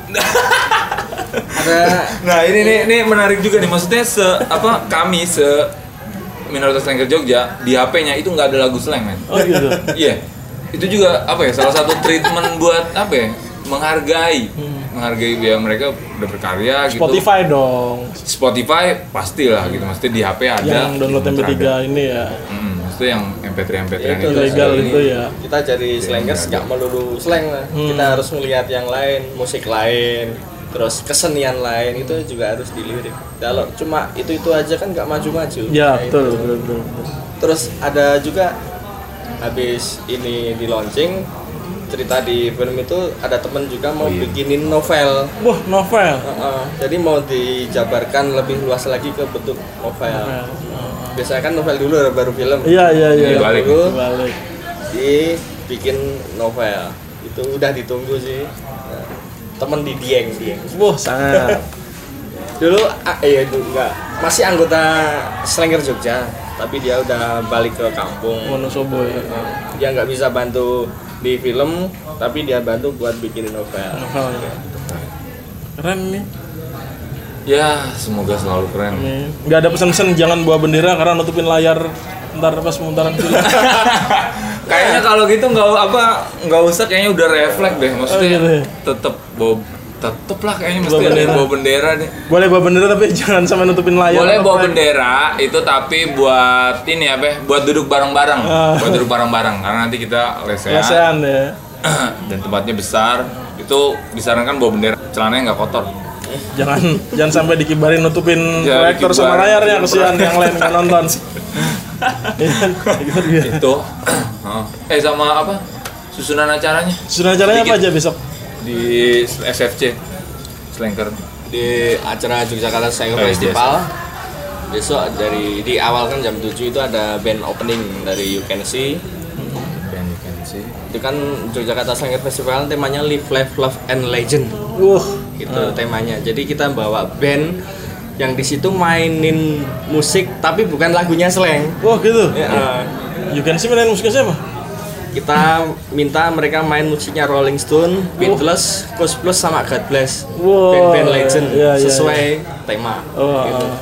ada Nah ini nih, ini menarik juga nih. Maksudnya se apa kami se minoritas slang Jogja di HP-nya itu nggak ada lagu slang men. Oh gitu. Iya. Itu juga apa ya salah satu treatment buat apa ya menghargai menghargai dia mereka udah berkarya gitu. Spotify dong. Spotify pastilah gitu maksudnya di HP ada. Yang download di komputer MP3 ada. ini ya. Hmm, maksudnya yang MP3 MP3 Ya, itu Ilegal ini- itu ya. kita jadi slangers nggak melulu slang lah Hmm. kita harus melihat yang lain musik lain terus kesenian lain itu juga harus dilirik kalau cuma itu itu aja kan nggak maju-maju Ya Nah, betul itu. betul betul. betul. terus ada juga habis ini di launching cerita di film itu ada temen juga mau Oh, iya. bikinin novel Wah novel. Heeh, jadi mau dijabarkan lebih luas lagi ke bentuk novel biasanya kan novel dulu baru film Iya iya iya. Iya, balik. dulu Balik. dibikin novel itu udah ditunggu sih Nah, temen di Dieng Dieng Wah sangat. dulu ah, iya itu enggak masih anggota Slanger Jogja tapi dia udah balik ke kampung Wonosobo ya. dia nggak bisa bantu di film tapi dia bantu buat bikin novel Novel ya. Keren nih. Ya semoga selalu keren. Nih. Nggak ada pesan-pesan jangan bawa bendera karena nutupin layar ntar pas pemutaran film. Kayaknya kalau gitu nggak apa nggak usah kayaknya udah refleks deh maksudnya Oh, gitu ya? tetep bawa tetep lah kayaknya Bawa mesti yang bendera. bawa bendera deh. Boleh bawa bendera tapi jangan sampai nutupin layar. Boleh bawa bendera itu tapi buat ini apa? ya, Buat duduk bareng-bareng. Ah. Buat duduk bareng-bareng karena nanti kita lesehan Lesehan ya. dan tempatnya besar itu disarankan bawa bendera celananya nggak kotor Jangan jangan sampai dikibarin nutupin proyektor sama layarnya kesian yang lain nggak nonton. Itu Oh. eh sama apa susunan acaranya Sudah acaranya apa Dikit. aja besok? Di SFC Slanker. Di acara Yogyakarta Singer Eh, Festival. besok dari di awal kan jam 7 itu ada band opening dari You Can See. Band you can see. itu kan Yogyakarta Singer Festival temanya Live, Life, Love, and Legend. Wah, gitu temanya. Jadi kita bawa band yang di situ mainin musik tapi bukan lagunya slang. Wah gitu. Ya, eh, You can see main musiknya siapa? Kita minta mereka main musiknya Rolling Stone, Beatles, Ghost Plus sama God Bless Wow. band-band legend Iya, iya, sesuai tema Oh, gitu. oh.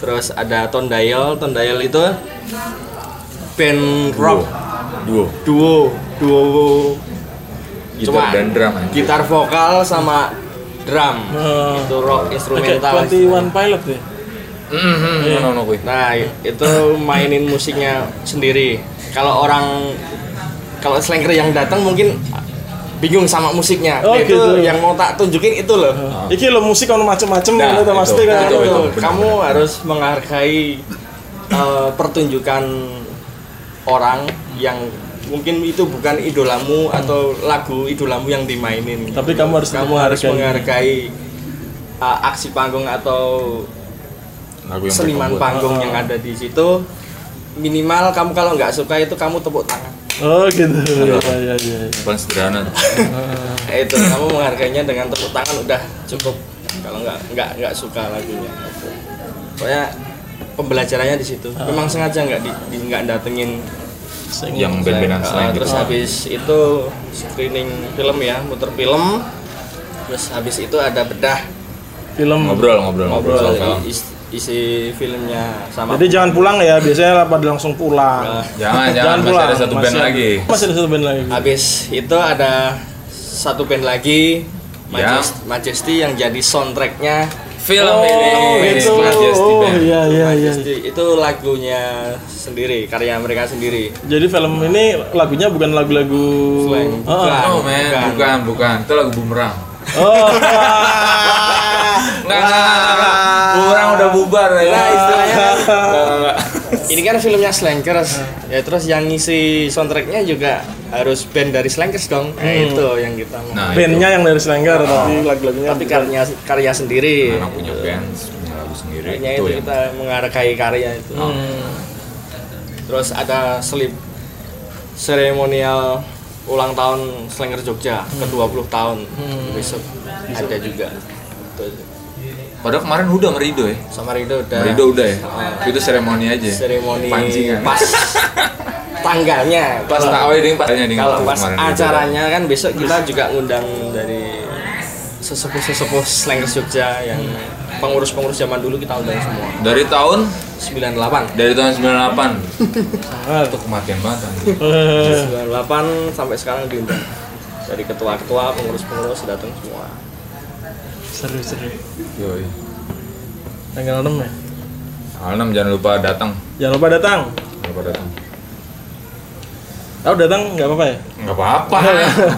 terus ada Tondail itu band rock duo duo duo gitar dan drum gitar vokal sama drum Oh. itu rock instrumental 21 Pilot ya. Mhm, Iya. no, no, kuy. Nah, itu mainin musiknya sendiri. Kalau orang kalau slanker yang datang mungkin bingung sama musiknya. Oh, Nah, itu gitu. yang mau tak tunjukin itu loh. Iki lo musik ono macem-macem Nah, gitu pasti itu. kan. Nah, Itu, itu, itu, kamu harus menghargai eh, pertunjukan orang yang mungkin itu bukan idolamu atau lagu idolamu yang dimainin. Tapi kamu harus kamu harus menghargai eh, aksi panggung atau Lagu yang seniman panggung yang ada di situ minimal kamu kalau nggak suka itu kamu tepuk tangan Oh gitu. Iya iya iya. Paling sederhana. Eh, itu kamu menghargainya dengan tepuk tangan udah cukup kalau nggak nggak nggak suka lagunya pokoknya pembelajarannya di situ memang sengaja nggak di, di- nggak datengin yang band-bandan Eh, slang gitu. terus habis itu screening film ya muter film terus habis itu ada bedah Film. ngobrol ngobrol ngobrol soal film ngobrol is- isi filmnya sama Jadi jangan pulang ya, biasanya pada langsung pulang. Nah, jangan jangan masih ada satu band Masih- lagi Masih ada satu band lagi. Habis itu ada satu band lagi Ya. Majest- Majesty yang jadi soundtracknya film Oh, ini gitu. Majesty Oh, Band. iya iya iya. Majesty itu lagunya sendiri karya mereka sendiri Jadi film ini lagunya bukan lagu-lagu Slang. Oh, Bukan. Oh Bukan. bukan, bukan, Itu lagu bumerang. Oh. Enggak. Bumerang udah bubar ya. Nah, istilahnya. Ini kan filmnya Slankers. Ya terus yang ngisi soundtracknya juga harus band dari Slankers dong. Nah, itu yang kita mau. Nah, Bandnya yang dari Slanggar tapi lagu-lagunya tapi karya karya sendiri. Anak punya band, punya lagu sendiri. Kayaknya Itu itu yang kita menghargai karya itu. Hmm. terus ada selip seremonial ulang tahun Slanger Jogja ke 20 tahun besok ada juga. Padahal kemarin udah merido ya. sama Rido udah Merido udah ya. Itu seremoni aja. seremoni Pancingan. pas tanggalnya Pas Kalau- tak oh, ding pas kalau pas acaranya kan besok kita juga ngundang dari sesepuh-sesepuh Slanger Jogja yang pengurus-pengurus zaman dulu kita undang semua Dari tahun 98 dari tahun 98 Ah, itu kematian banget anjir. eh, 98 sampai sekarang diundang dari ketua-ketua pengurus-pengurus datang semua seru seru. Yoi. Tanggal 6 ya. Tanggal 6 jangan lupa datang. Jangan lupa datang. Jangan lupa datang. Tahu datang nggak apa-apa ya? Enggak apa-apa.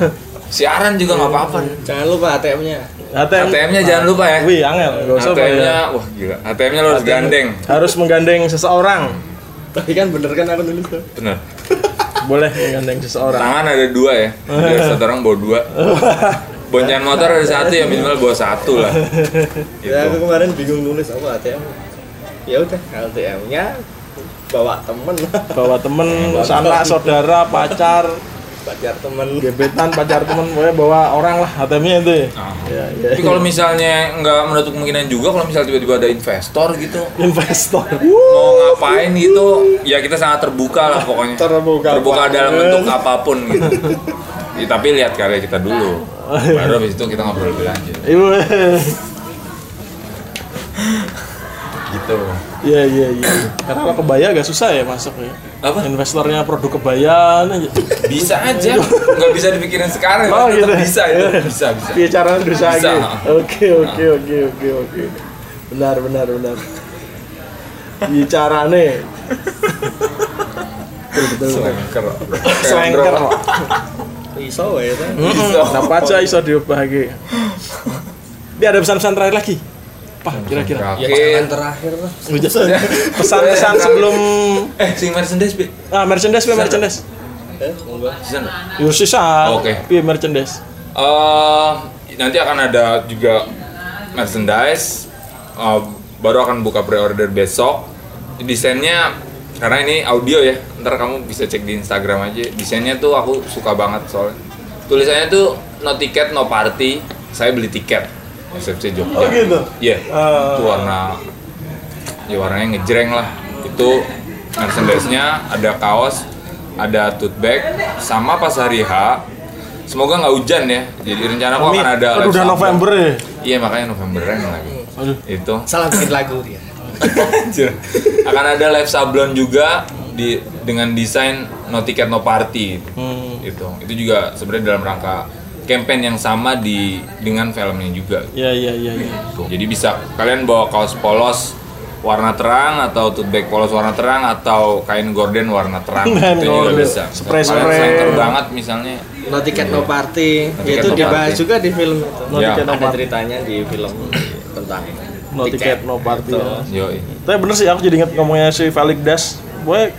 Siaran juga nggak apa-apa. jangan lupa ATM-nya ATM. ATM-nya jangan lupa ya. Wih, angel, ATM-nya, bayar. wah gila. ATM-nya lo harus ATM. gandeng. Harus menggandeng seseorang. tapi kan bener kan aku nulis tuh Bener. Boleh menggandeng seseorang. Tangan ada dua ya. Jadi satu orang bawa dua. Boncengan motor ada satu ya minimal bawa satu lah. ya aku Gitu. kemarin bingung nulis apa ATM ya udah ATM-nya bawa temen Bawa temen, sanak, saudara, pacar, pacar temen gebetan, pacar temen, pokoknya bawa orang lah ATM-nya itu. ya. Nah. Ya, ya. Tapi kalau misalnya nggak menutup kemungkinan juga kalau misalnya tiba-tiba ada investor gitu investor. mau ngapain gitu ya kita sangat terbuka lah pokoknya Terbuka terbuka banget. dalam bentuk apa pun gitu Ya, tapi lihat karya kita dulu baru habis itu kita ngobrol lebih lanjut Ibu. gitu Iya iya iya. Karena kalau kebaya agak susah ya masuk ya. apa Investornya produk kebayaan aja. bisa aja nggak bisa dipikirin sekarang Oh, tetap gitu. bisa itu bisa bisa Iya caranya bisa Bisa. lagi. Oke oke oke oke oke. Benar benar benar. Iya betul. Slanker Slanker kok. iso wae ta. Iso. Apa aja iso diobahke. Dia ada pesan-pesan terakhir lagi. Apa kira-kira? Ya Oke. jangan terakhir lah. Pesan-pesan sebelum Eh, sing merchandise, Bi. ah merchandise, piye merchandise. Eh, monggo. Season. Yo sisa. Oke. Piye merchandise? Eh, nanti akan ada juga merchandise. Eh, baru akan buka pre-order besok. Desainnya karena ini audio ya, ntar kamu bisa cek di Instagram aja. Desainnya tuh aku suka banget soalnya. Tulisannya tuh no ticket no party. Saya beli tiket SFC Jogja. Oh gitu. Iya. Ah. Itu warna ya warnanya ngejreng lah. Itu merchandise-nya ada kaos, ada tote bag, sama pas hari H. Semoga nggak hujan ya. Jadi rencana aku akan ada Aduh, udah. November ya. Iya makanya Novemberan lagi. Aduh. Itu Salah bikin lagu dia. akan ada live sablon juga di dengan desain no ticket no party. Hmm. Itu itu juga sebenarnya dalam rangka campaign yang sama di dengan filmnya juga. Iya iya iya iya. Jadi bisa kalian bawa kaos polos warna terang atau tote bag polos warna terang atau kain gorden warna terang itu juga bisa. Kalian slanker banget misalnya. No ticket no party. No ticket, itu no dibahas party. juga di film itu. No Ya. ticket no Ada party. ceritanya di film tentang No ticket no party. Gitu. ya. Tapi bener sih aku jadi inget ngomongnya si Felix Das. Boy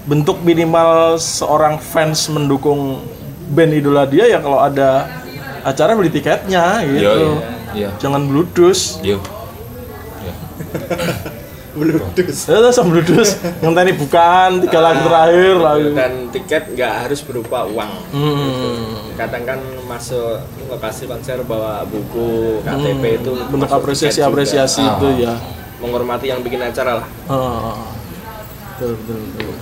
bentuk minimal seorang fans mendukung band idola dia ya kalau ada acara beli tiketnya gitu. Yoi. Iya. Jangan bludus. Yo. Bludus. Ya terus bludus. Ngenteni bukaan tiga lagu terakhir lagu. Dan tiket nggak harus berupa uang. Hmm. Kadang kan masuk lokasi konser bawa buku, KTP itu Bentuk apresiasi juga. apresiasi Ah. itu ya. menghormati yang bikin acara lah. Ah. Betul, betul, betul.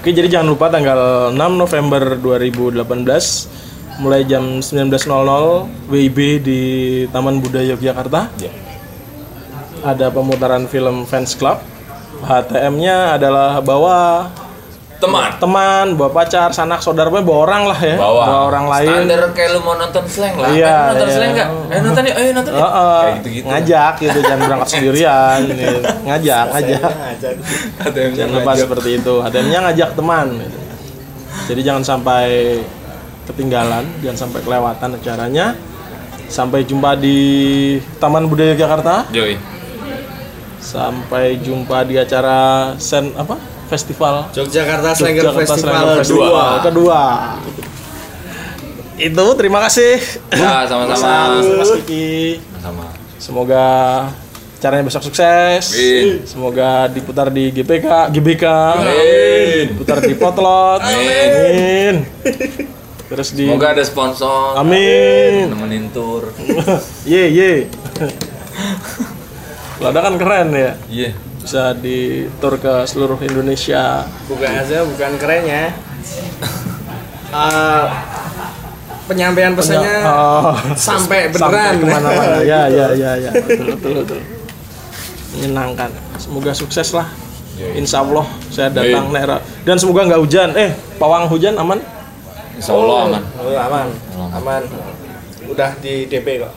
Oke, jadi jangan lupa tanggal 6 November 2018 mulai jam 19.00 WIB di Taman Budaya Yogyakarta. Ya. Ada pemutaran film Fans Club. HTM-nya adalah bawa Teman. teman, bawa pacar, sanak, saudara, bawa orang lah ya. Bawa. orang lain. Standar kayak lu mau nonton slang lah. Iya, Eh, nonton iya. slang nggak? Eh nonton yuk, ayo nonton yuk. Kayak gitu-gitu. Ngajak gitu, jangan berangkat sendirian. gitu. Ngajak, ngajak. ATM-nya Jangan lupa ngajak. seperti itu. HTM-nya ngajak teman. gitu. Jadi jangan sampai ketinggalan, jangan sampai kelewatan acaranya. Sampai jumpa di Taman Budaya Jakarta. Yoi. Sampai jumpa di acara sen apa? Festival Yogyakarta Slanger Yogyakarta Festival 2. kedua. Itu terima kasih. Ya, sama-sama. Mas, Kiki. Sama. Semoga caranya besok sukses. Amin. Semoga diputar di GPK, GBK. Amin. Diputar di Potlot. Amin. Terus di Semoga ada sponsor. Amin. Nemenin tour. Ye ye. Lada kan keren ya. Iya. Bisa di tour ke seluruh Indonesia. Bukan aja, bukan kerennya. Eh, penyampaian pesannya Oh. sampai Sampai beneran. ke mana-mana. Ya ya ya ya. Betul betul betul. Menyenangkan. Semoga sukses lah. Insya Allah saya datang Nera. Dan semoga nggak hujan. Eh, pawang hujan aman? Insya Allah aman. Oh, aman. Aman udah di DP kok.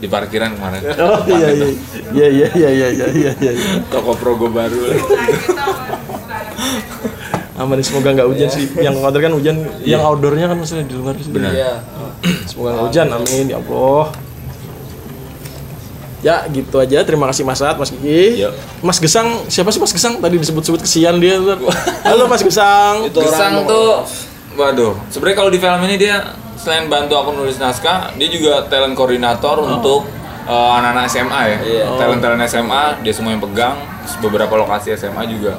di parkiran kemarin. Oh iya iya. iya iya. Iya iya iya iya iya iya. Toko Progo baru. Aman semoga nggak hujan iya. sih. Yang khawatir kan hujan, yang outdoornya kan maksudnya di luar sih. Benar. Semoga nggak hujan, amin ya Allah. Ya gitu aja, terima kasih Mas Saat, Mas Kiki Mas Gesang, siapa sih Mas Gesang? Tadi disebut-sebut kesian dia Halo Mas Gesang Itu Gesang tuh, waduh Sebenarnya kalau di film ini dia selain bantu aku nulis naskah, dia juga talent koordinator untuk uh, anak-anak SMA ya. Iya. Talent-talent SMA dia semua yang pegang. Terus beberapa lokasi SMA juga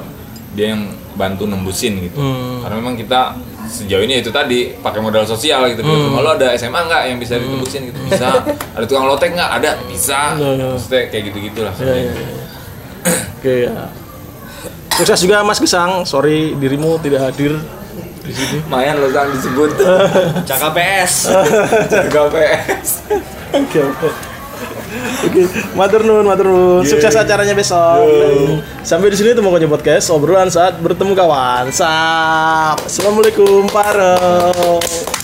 dia yang bantu nembusin gitu. Karena memang kita sejauh ini itu tadi pakai modal sosial gitu. Hmm. Kalau ada SMA nggak yang bisa ditembusin gitu bisa. ada tukang lotek nggak? Ada bisa. Iya, iya. Maksudnya kayak gitu gitulah. Ya, ya. Oke ya. Sukses juga Mas Gesang. Sorry dirimu tidak hadir di sini. Lumayan lo kan disebut. Caka PS. Jaga PS. Oke oke. Oke, matur nuwun, matur nuwun. Sukses acaranya besok. Sampai di sini temu Konya Podcast, obrolan saat bertemu kawan. Sap. Assalamualaikum, pareng.